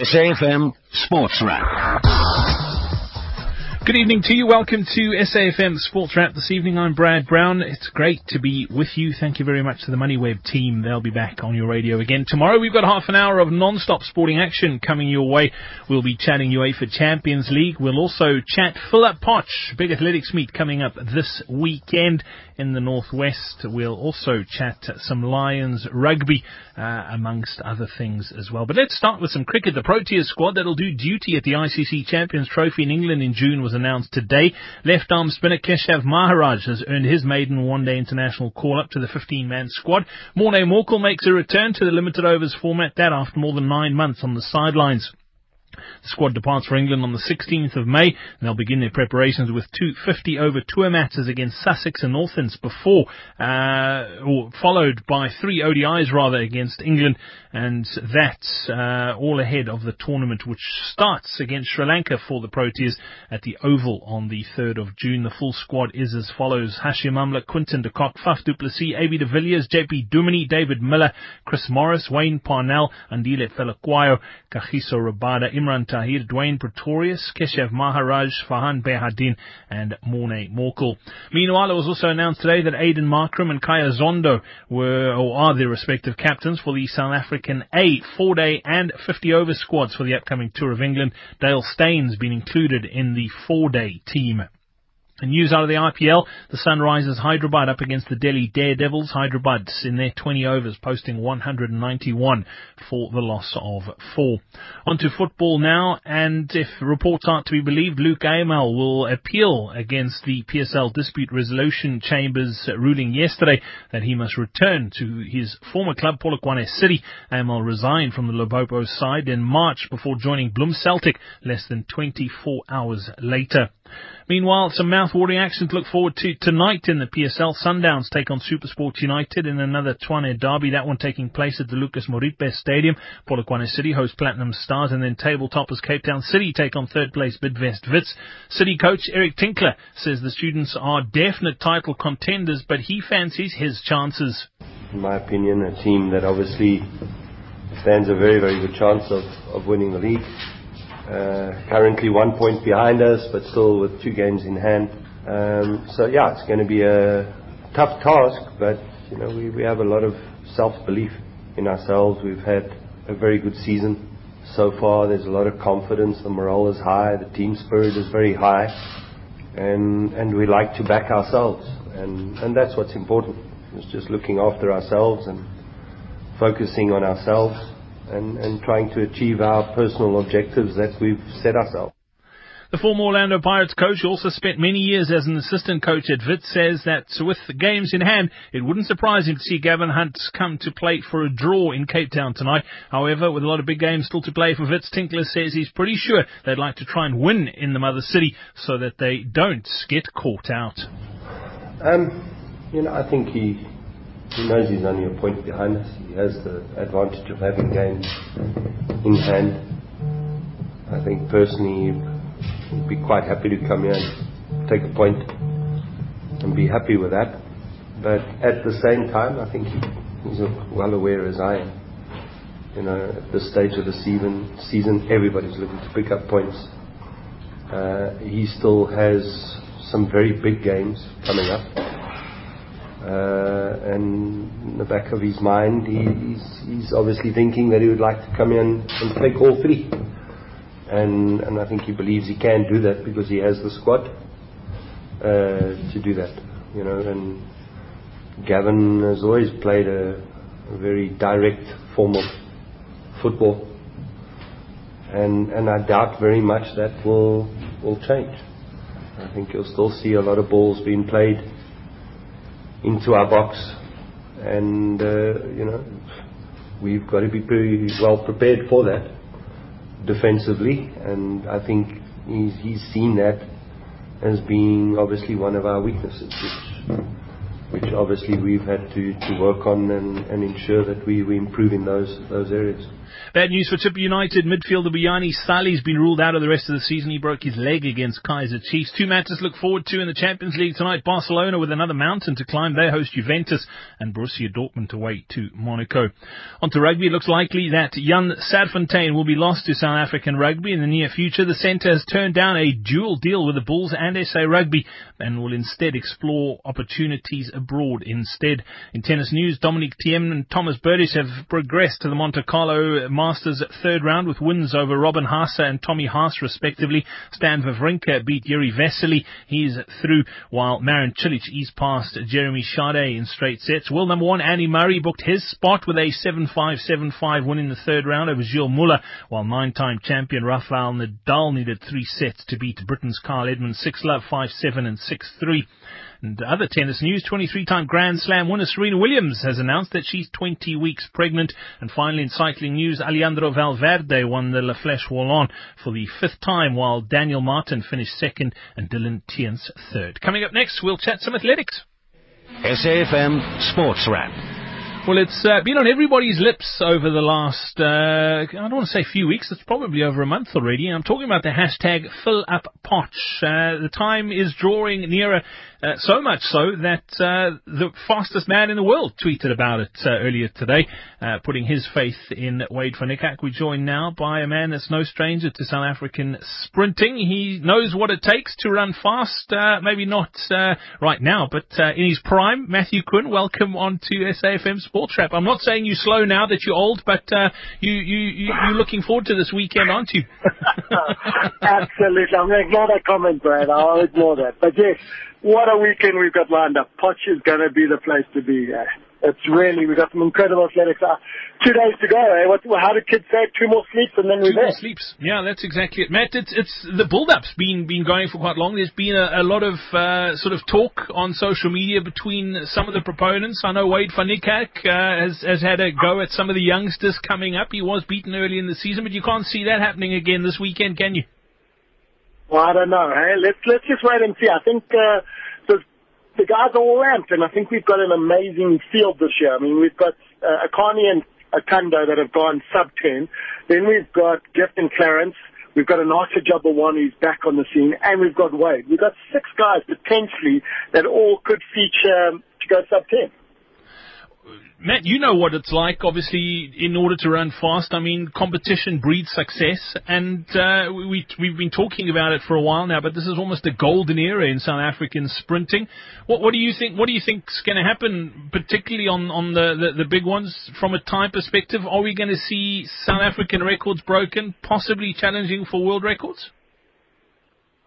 SAFM Sports Wrap. Good evening to you. Welcome to SAFM Sports Wrap this evening. I'm Brad Brown. It's great to be with you. Thank you very much to the MoneyWeb team. They'll be back on your radio again tomorrow. We've got half an hour of non-stop sporting action coming your way. We'll be chatting UEFA Champions League. We'll also chat FillUpPotch, big athletics meet coming up this weekend in the northwest. We'll also chat some Lions rugby, uh, amongst other things as well. But let's start with some cricket. The Proteas squad that'll do duty at the ICC Champions Trophy in England in June was announced today. Left arm spinner Keshav Maharaj has earned his maiden one-day international call-up to the 15-man squad. Morne Morkel makes a return to the limited overs format, that after more than nine months on the sidelines. The squad departs for England on the 16th of May, and they'll begin their preparations with two 50 over tour matches against Sussex and Northants before, uh, or followed by three ODIs rather against England, and that's uh, all ahead of the tournament which starts against Sri Lanka for the Proteas at the Oval on the 3rd of June. The full squad is as follows: Hashim Amla, Quinton de Kock, Faf du Plessis, AB de Villiers, JP Duminy, David Miller, Chris Morris, Wayne Parnell, Andile Phehlukwayo, Kagiso Rabada, Imran Tahir, Dwayne Pretorius, Keshav Maharaj, Farhaan Behardien, and Morne Morkel. Meanwhile, it was also announced today that Aiden Markram and Khaya Zondo were, or are their respective captains for the South African A, 4-day and 50-over squads for the upcoming Tour of England. Dale Steyn's been included in the 4-day team. And news out of the IPL, the Sunrisers Hyderabad up against the Delhi Daredevils. Hyderabad in their 20 overs posting 191 for the loss of four. On to football now, and if reports aren't to be believed, Luc Eymael will appeal against the PSL Dispute Resolution Chamber's ruling yesterday that he must return to his former club Polokwane City. Eymael resigned from the Limpopo side in March before joining Bloem Celtic less than 24 hours later. Meanwhile, some mouth-watering action to look forward to tonight in the PSL. Sundowns take on Supersport United in another Tshwane derby. That one taking place at the Lucas Moripe Stadium. Polokwane City host Platinum Stars and then table tabletoppers Cape Town City take on third place Bidvest Wits. City coach Eric Tinkler says the students are definite title contenders, but he fancies his chances. In my opinion, a team that obviously stands a very, very good chance of, of winning the league. Uh, currently one point behind us, but still with two games in hand. Um, so yeah, it's going to be a tough task, but you know we, we have a lot of self-belief in ourselves. We've had a very good season so far. There's a lot of confidence. The morale is high. The team spirit is very high, and and we like to back ourselves, and and that's what's important. It's just looking after ourselves and focusing on ourselves and, and trying to achieve our personal objectives that we've set ourselves. The former Orlando Pirates coach also spent many years as an assistant coach at Wits says that with the games in hand, it wouldn't surprise him to see Gavin Hunt come to play for a draw in Cape Town tonight. However, with a lot of big games still to play for Wits, Tinkler says he's pretty sure they'd like to try and win in the mother city so that they don't get caught out. Um, you know, I think he he knows he's only a point behind us. He has the advantage of having games in hand. I think personally he'd be quite happy to come here and take a point and be happy with that. But at the same time, I think he, he's well aware as I am. You know, at this stage of the season, season everybody's looking to pick up points. Uh, he still has some very big games coming up and in the back of his mind, he, he's, he's obviously thinking that he would like to come in and take all three. And, and I think he believes he can do that because he has the squad uh, to do that. You know, and Gavin has always played a, a very direct form of football, and and I doubt very much that will will change. I think you'll still see a lot of balls being played into our box, and uh, you know we've got to be pretty well prepared for that defensively, and I think he's, he's seen that as being obviously one of our weaknesses, which which obviously we've had to, to work on and, ensure that we, we improve in those, those areas. Bad news for Chippa United. Midfielder Buyani Sali's been ruled out of the rest of the season. He broke his leg against Kaizer Chiefs. Two matches look forward to in the Champions League tonight. Barcelona with another mountain to climb. They host Juventus and Borussia Dortmund away to Monaco. On to rugby. It looks likely that Jan Serfontein will be lost to South African rugby in the near future. The centre has turned down a dual deal with the Bulls and SA Rugby and will instead explore opportunities abroad instead. In tennis news, Dominic Thiem and Thomas Berdych have progressed to the Monte Carlo Masters third round with wins over Robin Haase and Tommy Haas respectively. Stan Wawrinka beat Jiri Vesely. He's through while Marin Cilic is past Jeremy Chardy in straight sets. World number one Andy Murray booked his spot with a 7-5-7-5 win in the third round over Gilles Muller while nine-time champion Rafael Nadal needed three sets to beat Britain's Kyle Edmund 6-love 5-7 and 6-3. And other tennis news, 23-time Grand Slam winner Serena Williams has announced that she's 20 weeks pregnant. And finally in cycling news, Alejandro Valverde won the La Flèche Wallonne for the fifth time while Daniel Martin finished second and Dylan Teuns third. Coming up next, we'll chat some athletics. SAFM Sports Wrap. Well, it's uh, been on everybody's lips over the last, uh, I don't want to say few weeks, it's probably over a month already. I'm talking about the hashtag FillUpPotch. Uh, the time is drawing nearer uh, so much so that uh, the fastest man in the world tweeted about it uh, earlier today, uh, putting his faith in Wade van. We're joined now by a man that's no stranger to South African sprinting. He knows what it takes to run fast, maybe not right now, but in his prime. Matthew Quinn, welcome on to SAFM Wrap. I'm not saying you're slow now that you're old, but you, you, you, you're looking forward to this weekend, aren't you? Absolutely. I'm going to ignore that comment, Brad. I'll ignore that. But yes, what a weekend we've got lined up. Potch is going to be the place to be. Uh, it's really, we've got some incredible athletics. Uh, two days to go, eh? What, how did kids say? Two more sleeps and then we're Two there. more sleeps. Yeah, that's exactly it. Matt, it's, it's, the build-up's been, been going for quite long. There's been a, a lot of, uh, sort of talk on social media between some of the proponents. I know Wade van Niekerk, uh, has, has had a go at some of the youngsters coming up. He was beaten early in the season, but you can't see that happening again this weekend, can you? Well, I don't know. Hey, let's let's just wait and see. I think uh, the guys are all amped, and I think we've got an amazing field this year. I mean, we've got uh, Akani and Akando that have gone sub ten. Then we've got Gift and Clarence. We've got an Archer one who's back on the scene, and we've got Wade. We've got six guys potentially that all could feature to go sub ten. Matt, you know what it's like. Obviously, in order to run fast, I mean, competition breeds success, and uh, we we've been talking about it for a while now. But this is almost a golden era in South African sprinting. What, what do you think? What do you think's going to happen, particularly on on the, the the big ones from a time perspective? Are we going to see South African records broken, possibly challenging for world records?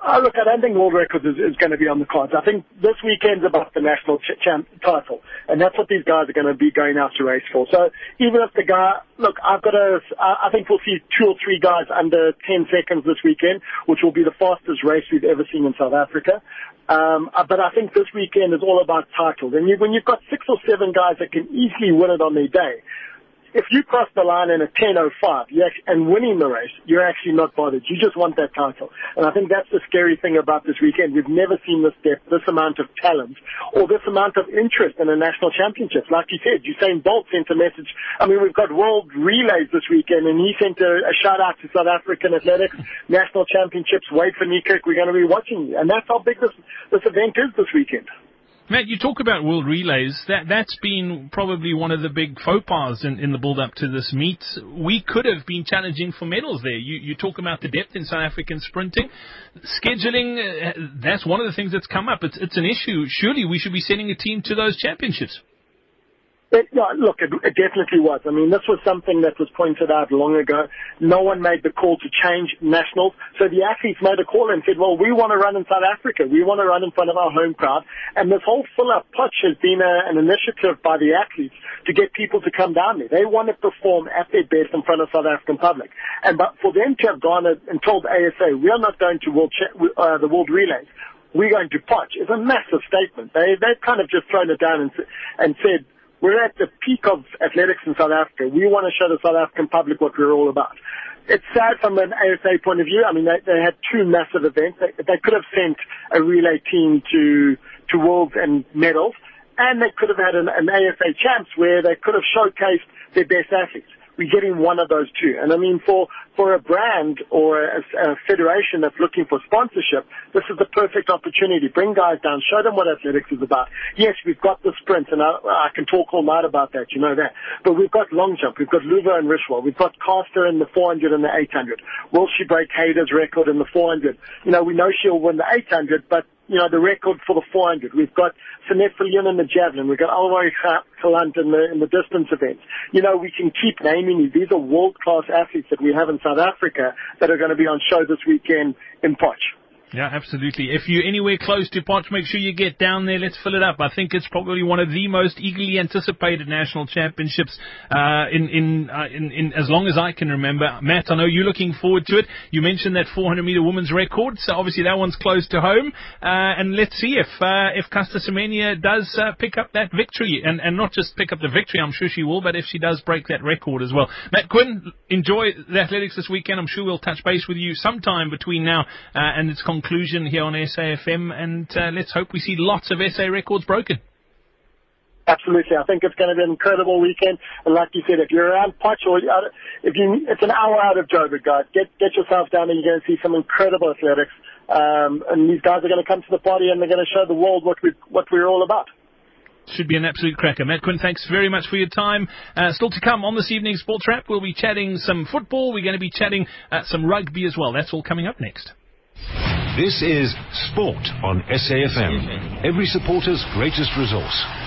Oh, look, I don't think world records is, is going to be on the cards. I think this weekend's about the national ch- champ title, and that's what these guys are going to be going out to race for. So even if the guy, look, I've got a, I think we'll see two or three guys under 10 seconds this weekend, which will be the fastest race we've ever seen in South Africa. Um, uh, but I think this weekend is all about titles. And you, when you've got six or seven guys that can easily win it on their day, if you cross the line in a 10.05 and winning the race, you're actually not bothered. You just want that title. And I think that's the scary thing about this weekend. We've never seen this depth, this amount of talent, or this amount of interest in a national championship. Like you said, Usain Bolt sent a message. I mean, we've got world relays this weekend, and he sent a, a shout out to South African athletics, national championships, Wade van Niekerk, we're going to be watching you. And that's how big this, this event is this weekend. Matt, you talk about world relays. That that's been probably one of the big faux pas in, in the build up to this meet. We could have been challenging for medals there. You you talk about the depth in South African sprinting, scheduling. Uh, that's one of the things that's come up. It's it's an issue. Surely we should be sending a team to those championships. It, look, it, it definitely was. I mean, this was something that was pointed out long ago. No one made the call to change nationals. So the athletes made a call and said, well, we want to run in South Africa. We want to run in front of our home crowd. And this whole FillUpPotch has been a, an initiative by the athletes to get people to come down there. They want to perform at their best in front of South African public. And but for them to have gone and told ASA, we are not going to world cha- uh, the world relays. We're going to Potch is a massive statement. They, they've kind of just thrown it down and, and said, we're at the peak of athletics in South Africa. We want to show the South African public what we're all about. It's sad from an ASA point of view. I mean, they, they had two massive events. They, they could have sent a relay team to, to Worlds and medals. and they could have had an, an AFA champs where they could have showcased their best athletes we're getting one of those two. And I mean, for, for a brand or a, a federation that's looking for sponsorship, this is the perfect opportunity. Bring guys down, show them what athletics is about. Yes, we've got the sprint, and I, I can talk all night about that, you know that. But we've got long jump, we've got Luvo and Rishwa, we've got Caster in the 400 and the 800. Will she break Hayder's record in the 400? You know, we know she'll win the 800, but you know, the record for the 400. We've got Viljoen in the javelin. We've got Elroy Gelant in the, in the distance events. You know, we can keep naming these. These are world-class athletes that we have in South Africa that are going to be on show this weekend in Potch. Yeah, absolutely. If you're anywhere close to Potch, make sure you get down there. Let's fill it up. I think it's probably one of the most eagerly anticipated national championships uh, in in, uh, in in as long as I can remember. Matt, I know you're looking forward to it. You mentioned that 400 meter women's record, so obviously that one's close to home. Uh, and let's see if uh, if Caster Semenya does uh, pick up that victory, and and not just pick up the victory. I'm sure she will, but if she does break that record as well. Matt Quinn, enjoy the athletics this weekend. I'm sure we'll touch base with you sometime between now uh, and its conclusion conclusion here on SAFM, and uh, let's hope we see lots of SA records broken. Absolutely, I think it's going to be an incredible weekend. And like you said, if you're around Potch or if you, it's an hour out of Joburg, guys. Get get yourself down there. You're going to see some incredible athletics. Um, and these guys are going to come to the party and they're going to show the world what we what we're all about should be an absolute cracker. Matt Quinn, thanks very much for your time. Uh, still to come on this evening's Sports Wrap, we'll be chatting some football. We're going to be chatting uh, some rugby as well. That's all coming up next. This is Sport on SAFM, every supporter's greatest resource.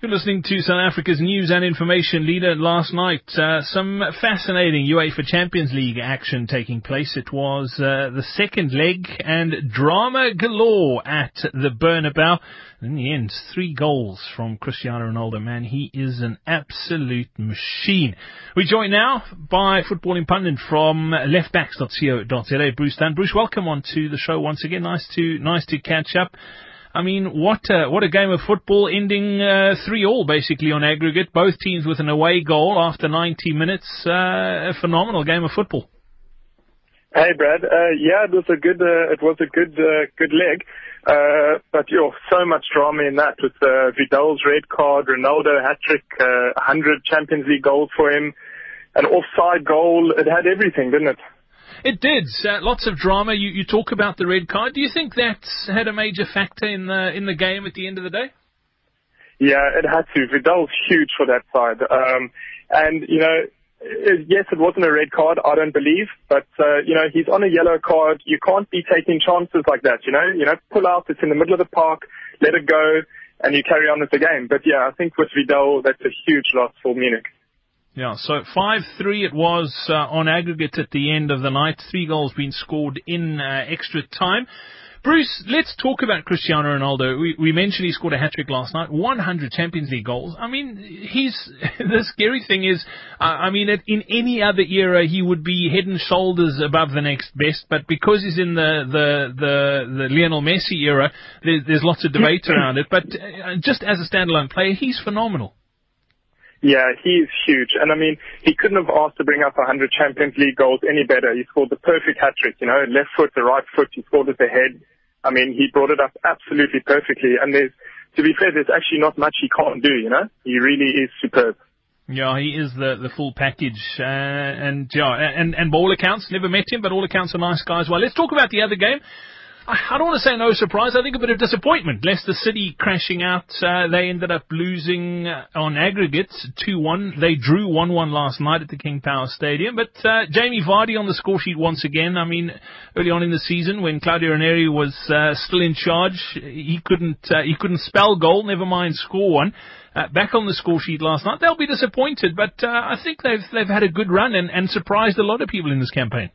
You're listening to South Africa's news and information leader last night. Uh, some fascinating UEFA Champions League action taking place. It was uh, the second leg and drama galore at the Bernabeu. In the end, three goals from Cristiano Ronaldo. Man, he is an absolute machine. We join now by footballing pundit from leftbacks.co.za, Bruce Dunn. Bruce, welcome on to the show once again. Nice to nice to catch up. I mean, what a, what a game of football, ending uh, three all basically on aggregate. Both teams with an away goal after 90 minutes. Uh, a phenomenal game of football. Hey, Brad. Uh, yeah, it was a good uh, it was a good uh, good leg, but you so much drama in that with Vidal's red card, Ronaldo hat trick, uh, 100 Champions League goals for him, an offside goal. It had everything, didn't it? It did. Uh, lots of drama. You, you talk about the red card. Do you think that's had a major factor in the in the game at the end of the day? Yeah, it had to. Vidal's huge for that side. Um, and, you know, yes, it wasn't a red card, I don't believe, but, uh, you know, he's on a yellow card. You can't be taking chances like that, you know? You know, pull out, it's in the middle of the park, let it go, and you carry on with the game. But yeah, I think with Vidal, that's a huge loss for Munich. Yeah, so 5-3 it was uh, on aggregate at the end of the night. Three goals being scored in uh, extra time. Bruce, let's talk about Cristiano Ronaldo. We, we mentioned he scored a hat trick last night, 100 Champions League goals. I mean, he's the scary thing is, uh, I mean, in any other era he would be head and shoulders above the next best, but because he's in the the the, the Lionel Messi era, there's, there's lots of debate around it. But uh, just as a standalone player, he's phenomenal. Yeah, he's huge. And I mean, he couldn't have asked to bring up 100 Champions League goals any better. He scored the perfect hat trick, you know, left foot the right foot. He scored with the head. I mean, he brought it up absolutely perfectly. And there's, to be fair, there's actually not much he can't do, you know? He really is superb. Yeah, he is the the full package, uh, and yeah, and and by all accounts, never met him, but all accounts are nice guys. Well, let's talk about the other game. I don't want to say no surprise. I think a bit of disappointment. Leicester City crashing out. Uh, they ended up losing uh, on aggregates 2-1. They drew 1-1 last night at the King Power Stadium. But uh, Jamie Vardy on the score sheet once again. I mean, early on in the season when Claudio Ranieri was uh, still in charge, he couldn't uh, he couldn't spell goal. Never mind score one. Uh, back on the score sheet last night. They'll be disappointed, but uh, I think they've they've had a good run and, and surprised a lot of people in this campaign.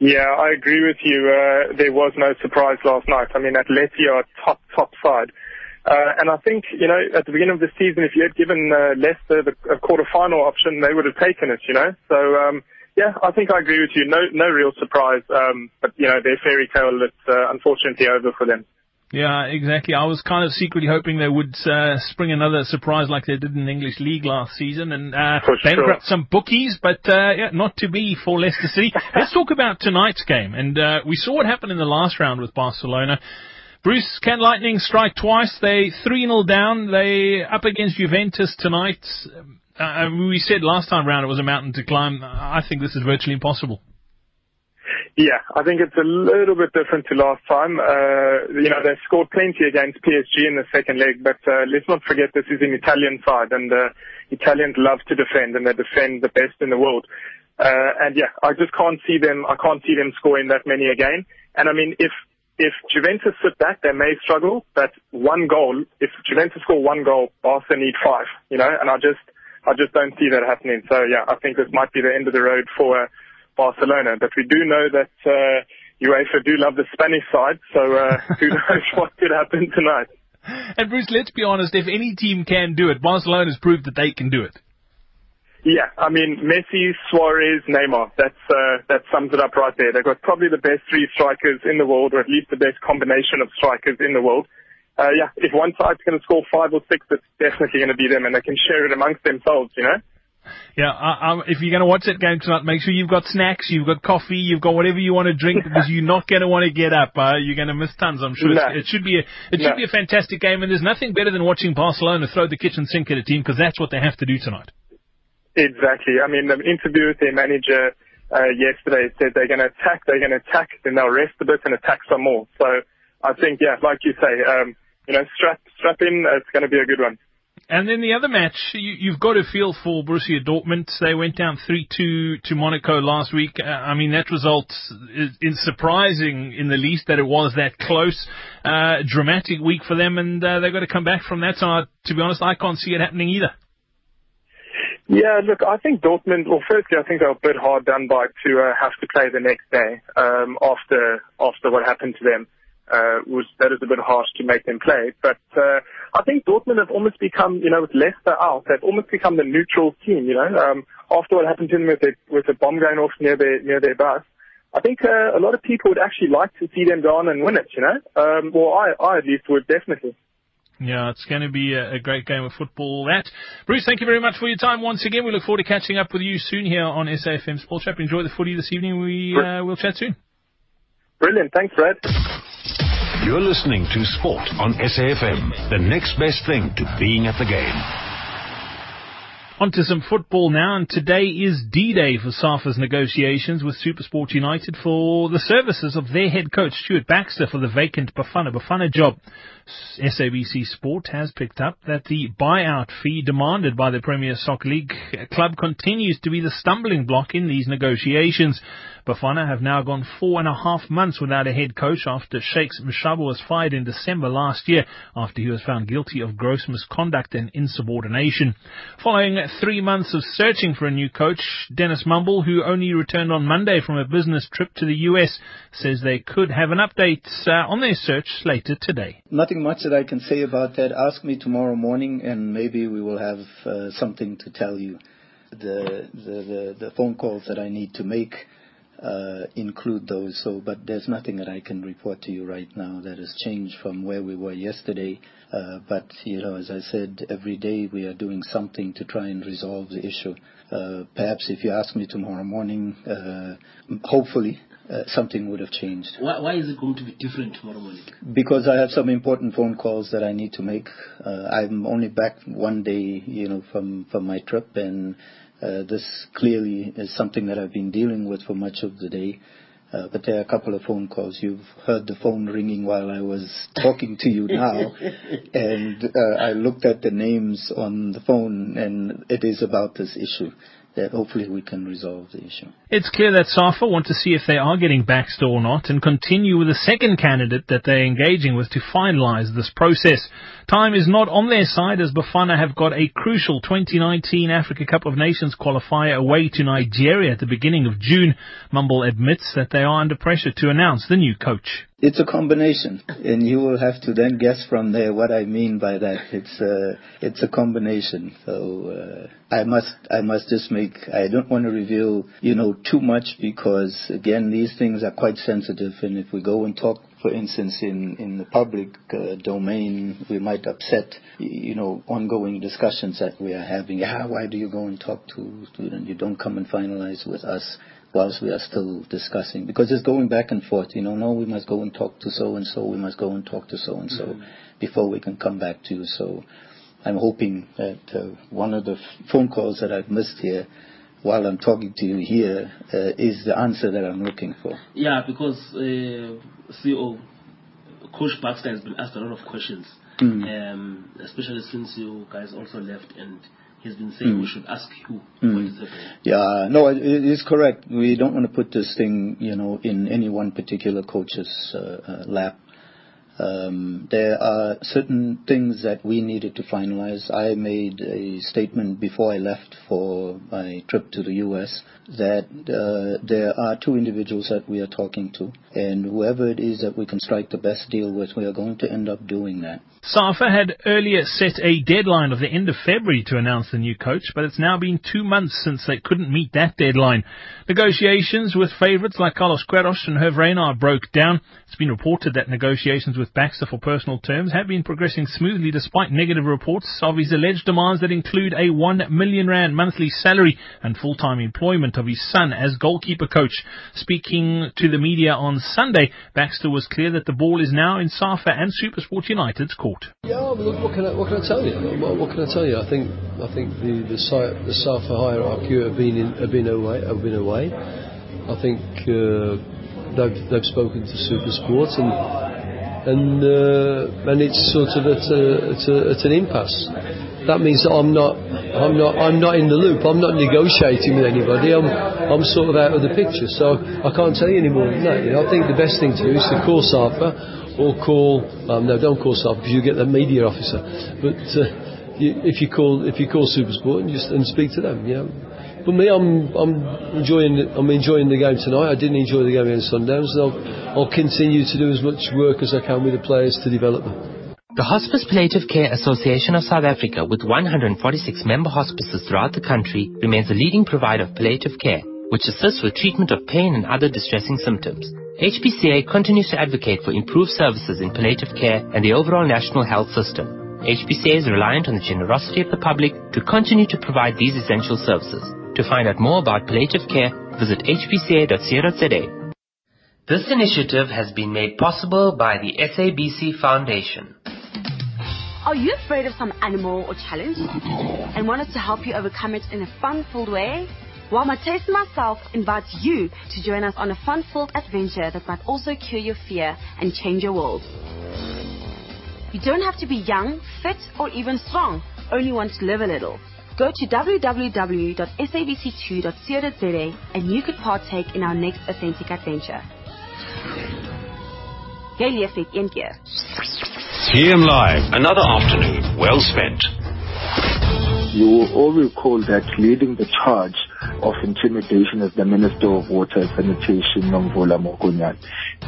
Yeah, I agree with you. Uh, there was no surprise last night. I mean, Atleti are top, top side. Uh, and I think, you know, at the beginning of the season, if you had given uh, Leicester the a quarter-final option, they would have taken it, you know. So, um, yeah, I think I agree with you. No, no real surprise. Um, but, you know, their fairy tale is uh, unfortunately over for them. Yeah, exactly. I was kind of secretly hoping they would uh, spring another surprise like they did in the English League last season and uh, bankrupt sure. some bookies, but uh, yeah, not to be for Leicester City. Let's talk about tonight's game. And uh, we saw what happened in the last round with Barcelona. Bruce, can Lightning strike twice? They 3 0 down. They up against Juventus tonight. Uh, we said last time round it was a mountain to climb. I think this is virtually impossible. Yeah, I think it's a little bit different to last time. Uh, you know, they scored plenty against PSG in the second leg, but uh, let's not forget this is an Italian side, and uh, Italians love to defend, and they defend the best in the world. Uh, and yeah, I just can't see them. I can't see them scoring that many again. And I mean, if if Juventus sit back, they may struggle. But one goal, if Juventus score one goal, Barca need five. You know, and I just I just don't see that happening. So yeah, I think this might be the end of the road for. Uh, Barcelona. But we do know that uh, UEFA do love the Spanish side, so uh, who knows what could happen tonight. And Bruce, let's be honest, if any team can do it, Barcelona's proved that they can do it. Yeah, I mean Messi, Suarez, Neymar. That's uh, that sums it up right there. They've got probably the best three strikers in the world, or at least the best combination of strikers in the world. Uh, yeah, if one side's going to score five or six, it's definitely going to be them, and they can share it amongst themselves. You know. Yeah, uh, if you're going to watch that game tonight, make sure you've got snacks, you've got coffee, you've got whatever you want to drink because you're not going to want to get up. Uh, you're going to miss tons, I'm sure. No. It should be a it should No. be a fantastic game, and there's nothing better than watching Barcelona throw the kitchen sink at a team because that's what they have to do tonight. Exactly. I mean, the interview with their manager uh, yesterday said they're going to attack, they're going to attack, then they'll rest a bit and attack some more. So I think, yeah, like you say, um, you know, strap strap in. It's going to be a good one. And then the other match, you, you've got to feel for Borussia Dortmund. They went down 3-2 to Monaco last week. Uh, I mean, that result is, is surprising in the least that it was that close. Uh, dramatic week for them, and uh, they've got to come back from that. So, to be honest, I can't see it happening either. Yeah, look, I think Dortmund. Well, firstly, I think they're a bit hard done by to uh, have to play the next day um, after after what happened to them. Uh, was that is a bit harsh to make them play, but uh, I think Dortmund have almost become, you know, with Leicester out, they've almost become the neutral team. You know, um, after what happened to them with the with the bomb going off near their near their bus, I think uh, a lot of people would actually like to see them go on and win it. You know, um, well, I I at least would definitely. Yeah, it's going to be a, great game of football. That Bruce, thank you very much for your time once again. We look forward to catching up with you soon here on SAFM Sports Wrap. Enjoy the footy this evening. We uh, will chat soon. Brilliant, thanks, Brad. You're listening to Sport on SAFM, the next best thing to being at the game. On to some football now, and today is D-Day for SAFA's negotiations with Supersport United for the services of their head coach, Stuart Baxter, for the vacant Bafana Bafana job. SABC Sport has picked up that the buyout fee demanded by the Premier Soccer League club continues to be the stumbling block in these negotiations. Bafana have now gone four and a half months without a head coach after Shakes Mashaba was fired in December last year after he was found guilty of gross misconduct and insubordination. Following three months of searching for a new coach, Dennis Mumble, who only returned on Monday from a business trip to the US, says they could have an update uh, on their search later today. Nothing much that I can say about that. Ask me tomorrow morning, and maybe we will have uh, something to tell you. The, the the the phone calls that I need to make uh, include those. So, but there's nothing that I can report to you right now that has changed from where we were yesterday. Uh, but you know, as I said, every day we are doing something to try and resolve the issue. Uh, perhaps if you ask me tomorrow morning, uh, hopefully uh, something would have changed. Why, why is it going to be different tomorrow morning? Because I have some important phone calls that I need to make. Uh, I'm only back one day, you know, from from my trip, and uh, this clearly is something that I've been dealing with for much of the day. Uh, but there are a couple of phone calls. You've heard the phone ringing while I was talking to you now, and uh, I looked at the names on the phone, and it is about this issue that hopefully we can resolve the issue. It's clear that SAFA want to see if they are getting Baxter or not and continue with a second candidate that they're engaging with to finalise this process. Time is not on their side as Bafana have got a crucial 2019 Africa Cup of Nations qualifier away to Nigeria at the beginning of June. Mumble admits that they are under pressure to announce the new coach. It's a combination, and you will have to then guess from there what I mean by that. It's a it's a combination. So uh, I must I must just make I don't want to reveal you know too much because again these things are quite sensitive, and if we go and talk, for instance, in in the public uh, domain, we might upset you know ongoing discussions that we are having. Yeah, why do you go and talk to student? You don't come and finalize with us whilst we are still discussing because it's going back and forth. You know, no, we must go and talk to so and so. We must go and talk to so and so before we can come back to you. So I'm hoping that uh, one of the phone calls that I've missed here while I'm talking to you here uh, is the answer that I'm looking for. Yeah, because uh, CEO Coach Baxter has been asked a lot of questions, Mm. um, especially since you guys also left, and he's been saying Mm. we should ask you Mm. what is happening. Yeah, no, it, it is correct. We don't want to put this thing, you know, in any one particular coach's uh, uh, lap. Um, there are certain things that we needed to finalize. I made a statement before I left for my trip to the U.S. that uh, there are two individuals that we are talking to, and whoever it is that we can strike the best deal with, we are going to end up doing that. SAFA had earlier set a deadline of the end of February to announce the new coach, but it's now been two months since they couldn't meet that deadline. Negotiations with favourites like Carlos Queiroz and Hervé Renard broke down. It's been reported that negotiations with Baxter for personal terms have been progressing smoothly despite negative reports of his alleged demands that include a one million rand monthly salary and full-time employment of his son as goalkeeper coach. Speaking to the media on Sunday, Baxter was clear that the ball is now in SAFA and Supersport United's court. Yeah, what can I, what can I tell you? What, what can I tell you? I think I think the the, the SAFA hierarchy have been in, have been away have been away. I think uh, they've they've spoken to SuperSport and and uh, and it's sort of at, a, at, a, at an impasse. That means that I'm not I'm not I'm not in the loop. I'm not negotiating with anybody. I'm I'm sort of out of the picture. So I can't tell you any more than that. You know, I think the best thing to do is to call SAFA or call um, no, don't call SAFA because you get the media officer. But uh, you, if you call if you call SuperSport and just and speak to them, yeah. For me, I'm I'm enjoying I'm enjoying the game tonight. I didn't enjoy the game against Sundowns. And I'll I'll continue to do as much work as I can with the players to develop them. The Hospice Palliative Care Association of South Africa, with 146 member hospices throughout the country, remains the leading provider of palliative care, which assists with treatment of pain and other distressing symptoms. HPCA continues to advocate for improved services in palliative care and the overall national health system. HPCA is reliant on the generosity of the public to continue to provide these essential services. To find out more about palliative care, visit hpca.co.za. This initiative has been made possible by the SABC Foundation. Are you afraid of some animal or challenge and want us to help you overcome it in a fun-filled way? Well, Matisse and myself invites you to join us on a fun-filled adventure that might also cure your fear and change your world. You don't have to be young, fit, or even strong, only want to live a little. Go to www.sabc2.co.za and you could partake in our next authentic adventure. Jy leef net een keer. PM Live, another afternoon well spent. You will all recall that leading the charge of intimidation is the Minister of Water and Sanitation, Nomvula Mokonyane.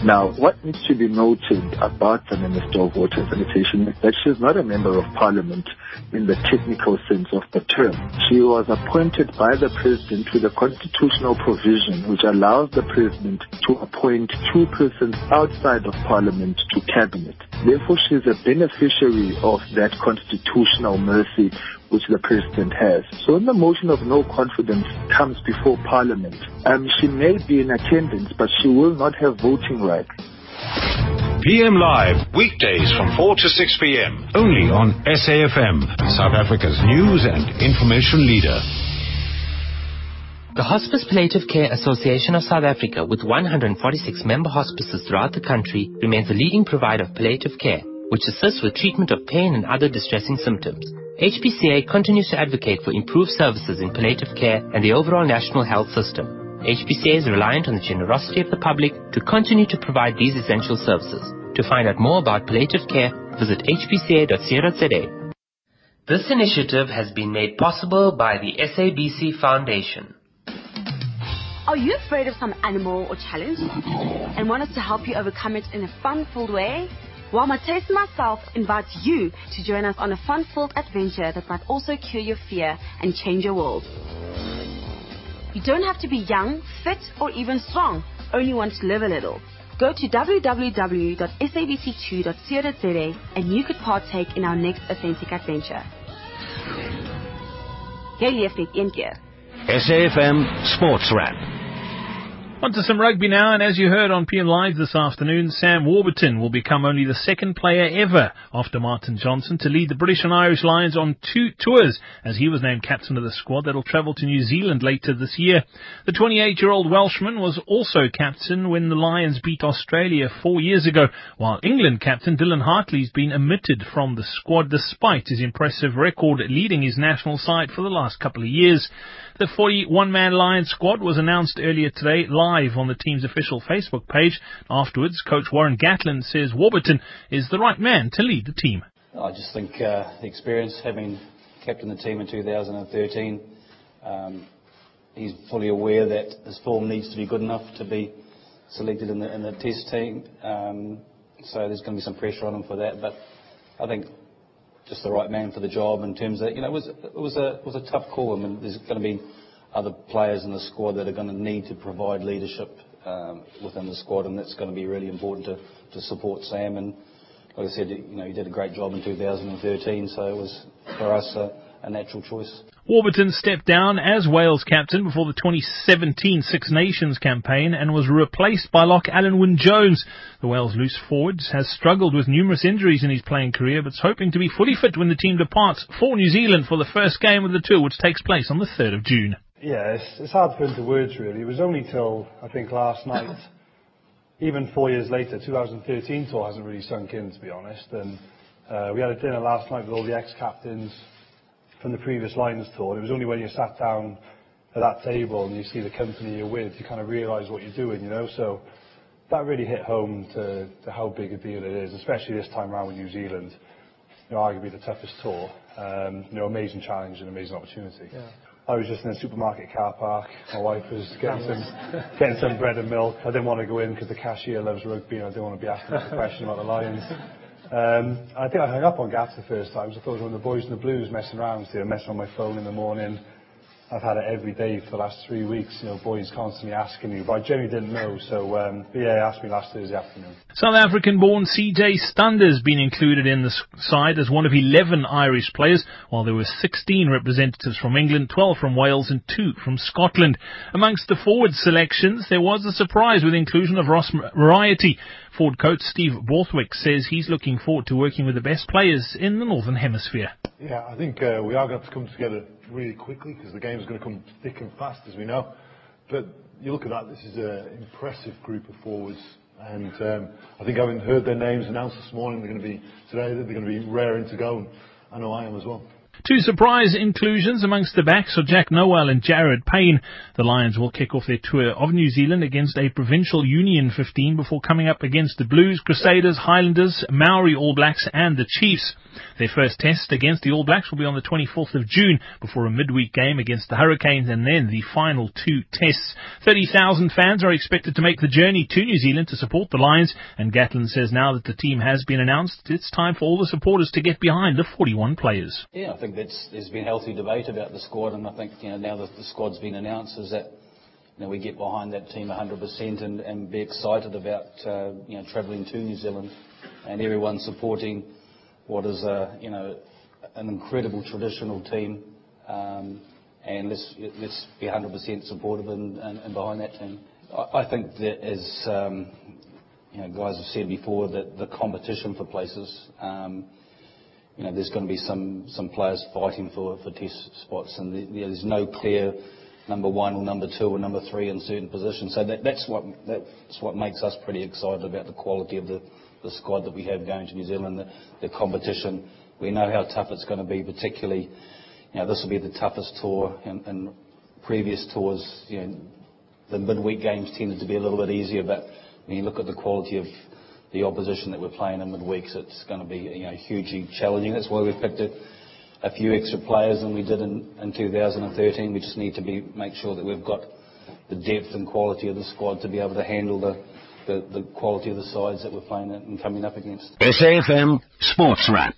Now, what needs to be noted about the Minister of Water and Sanitation is that she is not a member of Parliament in the technical sense of the term. She was appointed by the President with a constitutional provision which allows the President to appoint two persons outside of Parliament to Cabinet. Therefore, she is a beneficiary of that constitutional mercy which the President has. So when the motion of no confidence comes before Parliament, um, she may be in attendance, but she will not have voting rights. PM Live, weekdays from 4 to 6 p.m. Only on SAFM, South Africa's news and information leader. The Hospice Palliative Care Association of South Africa, with 146 member hospices throughout the country, remains the leading provider of palliative care, which assists with treatment of pain and other distressing symptoms. HPCA continues to advocate for improved services in palliative care and the overall national health system. HPCA is reliant on the generosity of the public to continue to provide these essential services. To find out more about palliative care, visit hpca.co.za. This initiative has been made possible by the SABC Foundation. Are you afraid of some animal or challenge and want us to help you overcome it in a fun-filled way? Well, Matisse and myself invites you to join us on a fun-filled adventure that might also cure your fear and change your world. You don't have to be young, fit, or even strong, only want to live a little. Go to www.sabc2.co.za and you could partake in our next authentic adventure. SAFM Sports Wrap. On to some rugby now, and as you heard on PM Live this afternoon, Sam Warburton will become only the second player ever after Martin Johnson to lead the British and Irish Lions on two tours, as he was named captain of the squad that'll travel to New Zealand later this year. The 28-year-old Welshman was also captain when the Lions beat Australia four years ago, while England captain Dylan Hartley's been omitted from the squad despite his impressive record leading his national side for the last couple of years. The 41-man Lions squad was announced earlier today live on the team's official Facebook page. Afterwards, coach Warren Gatland says Warburton is the right man to lead the team. I just think uh, the experience, having captained the team in 2013, um, he's fully aware that his form needs to be good enough to be selected in the, in the test team. Um, so there's going to be some pressure on him for that. But I think just the right man for the job in terms of, you know, it was, a, it was a tough call. I mean, there's going to be other players in the squad that are going to need to provide leadership um, within the squad, and that's going to be really important to, to support Sam. And like I said, you know, he did a great job in 2013, so it was for us a, a natural choice. Warburton stepped down as Wales captain before the 2017 Six Nations campaign and was replaced by lock Alun Wyn Jones. The Wales loose forward has struggled with numerous injuries in his playing career, but is hoping to be fully fit when the team departs for New Zealand for the first game of the tour, which takes place on the 3rd of June. Yeah, it's, it's hard to put into words really. It was only till, I think, last night, even four years later, 2013 tour hasn't really sunk in, to be honest. And uh, we had a dinner last night with all the ex-captains from the previous Lions tour. It was only when you sat down at that table and you see the company you're with, you kind of realise what you're doing, you know. So that really hit home to, how big a deal it is, especially this time around with New Zealand. Arguably the toughest tour. Um, amazing challenge and amazing opportunity. Yeah. I was just in a supermarket car park. My wife was getting some bread and milk. I didn't want to go in because the cashier loves rugby and I didn't want to be asking a question about the Lions. Um, I think I hung up on Gats the first time. Because I thought it was one of the boys in the blues messing around, you know, messing on my phone in the morning. I've had it every day for the last three weeks. You know, boys constantly asking me, but I genuinely didn't know. So, um, yeah, asked me last Thursday afternoon. South African-born CJ Stander has been included in the side as one of 11 Irish players, while there were 16 representatives from England, 12 from Wales, and two from Scotland. Amongst the forward selections, there was a surprise with inclusion of Ross Moriarty. Ford coach Steve Borthwick says he's looking forward to working with the best players in the Northern Hemisphere. Yeah, I think uh, we are going to to come together really quickly because the game is going to come thick and fast, as we know. But you look at that, this is an impressive group of forwards. And um, I think having heard their names announced this morning, they're going to be today, they're going to be raring to go. And I know I am as well. Two surprise inclusions amongst the backs are Jack Nowell and Jared Payne. The Lions will kick off their tour of New Zealand against a provincial union 15 before coming up against the Blues, Crusaders, Highlanders, Maori All Blacks and the Chiefs. Their first test against the All Blacks will be on the 24th of June before a midweek game against the Hurricanes and then the final two tests. 30,000 fans are expected to make the journey to New Zealand to support the Lions and Gatland says now that the team has been announced, it's time for all the supporters to get behind the 41 players. Yeah, think there's been healthy debate about the squad and I think now that the squad's been announced is that we get behind that team 100% and, be excited about uh, travelling to New Zealand and everyone supporting what is an incredible traditional team. Um, and let's, be 100% supportive and, behind that team. I, think that as um, guys have said before, that the competition for places, um, there's going to be some, players fighting for, test spots, and the, there's no clear number one or number two or number three in certain positions. So that, that's what that's what makes us pretty excited about the quality of the squad that we have going to New Zealand, the, competition. We know how tough it's going to be, particularly, you know, this will be the toughest tour, and previous tours, you know, the midweek games tended to be a little bit easier, but when you look at the quality of the opposition that we're playing in midweeks, it's going to be hugely challenging. That's why we've picked a, few extra players than we did in, in 2013. We just need to be, make sure that we've got the depth and quality of the squad to be able to handle the quality of the sides that we're playing and coming up against. SAFM Sports Wrap.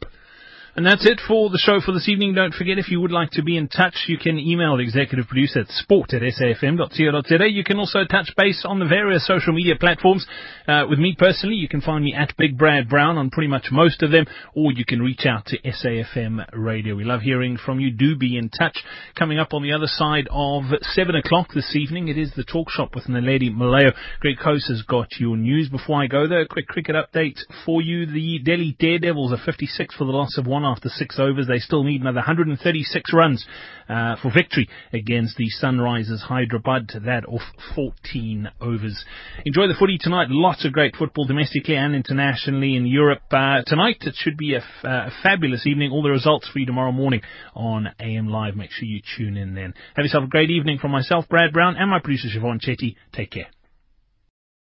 And that's it for the show for this evening. Don't forget, if you would like to be in touch, you can email the executive producer at sport at safm.co.za. You can also touch base on the various social media platforms. Uh, with me personally, you can find me at Big Brad Brown on pretty much most of them, or you can reach out to SAFM Radio. We love hearing from you. Do be in touch. Coming up on the other side of 7 o'clock this evening, it is the talk shop with Naledi Malayo. Greg Coase has got your news. Before I go there, a quick cricket update for you. The Delhi Daredevils are 56 for the loss of one after six overs. They still need another 136 runs uh, for victory against the Sunrisers Hyderabad. That off 14 overs. Enjoy the footy tonight. Lots of great football domestically and internationally in Europe. Uh, tonight it should be a, f- uh, a fabulous evening. All the results for you tomorrow morning on AM Live. Make sure you tune in then. Have yourself a great evening from myself, Brad Brown, and my producer Siobhan Chetty. Take care.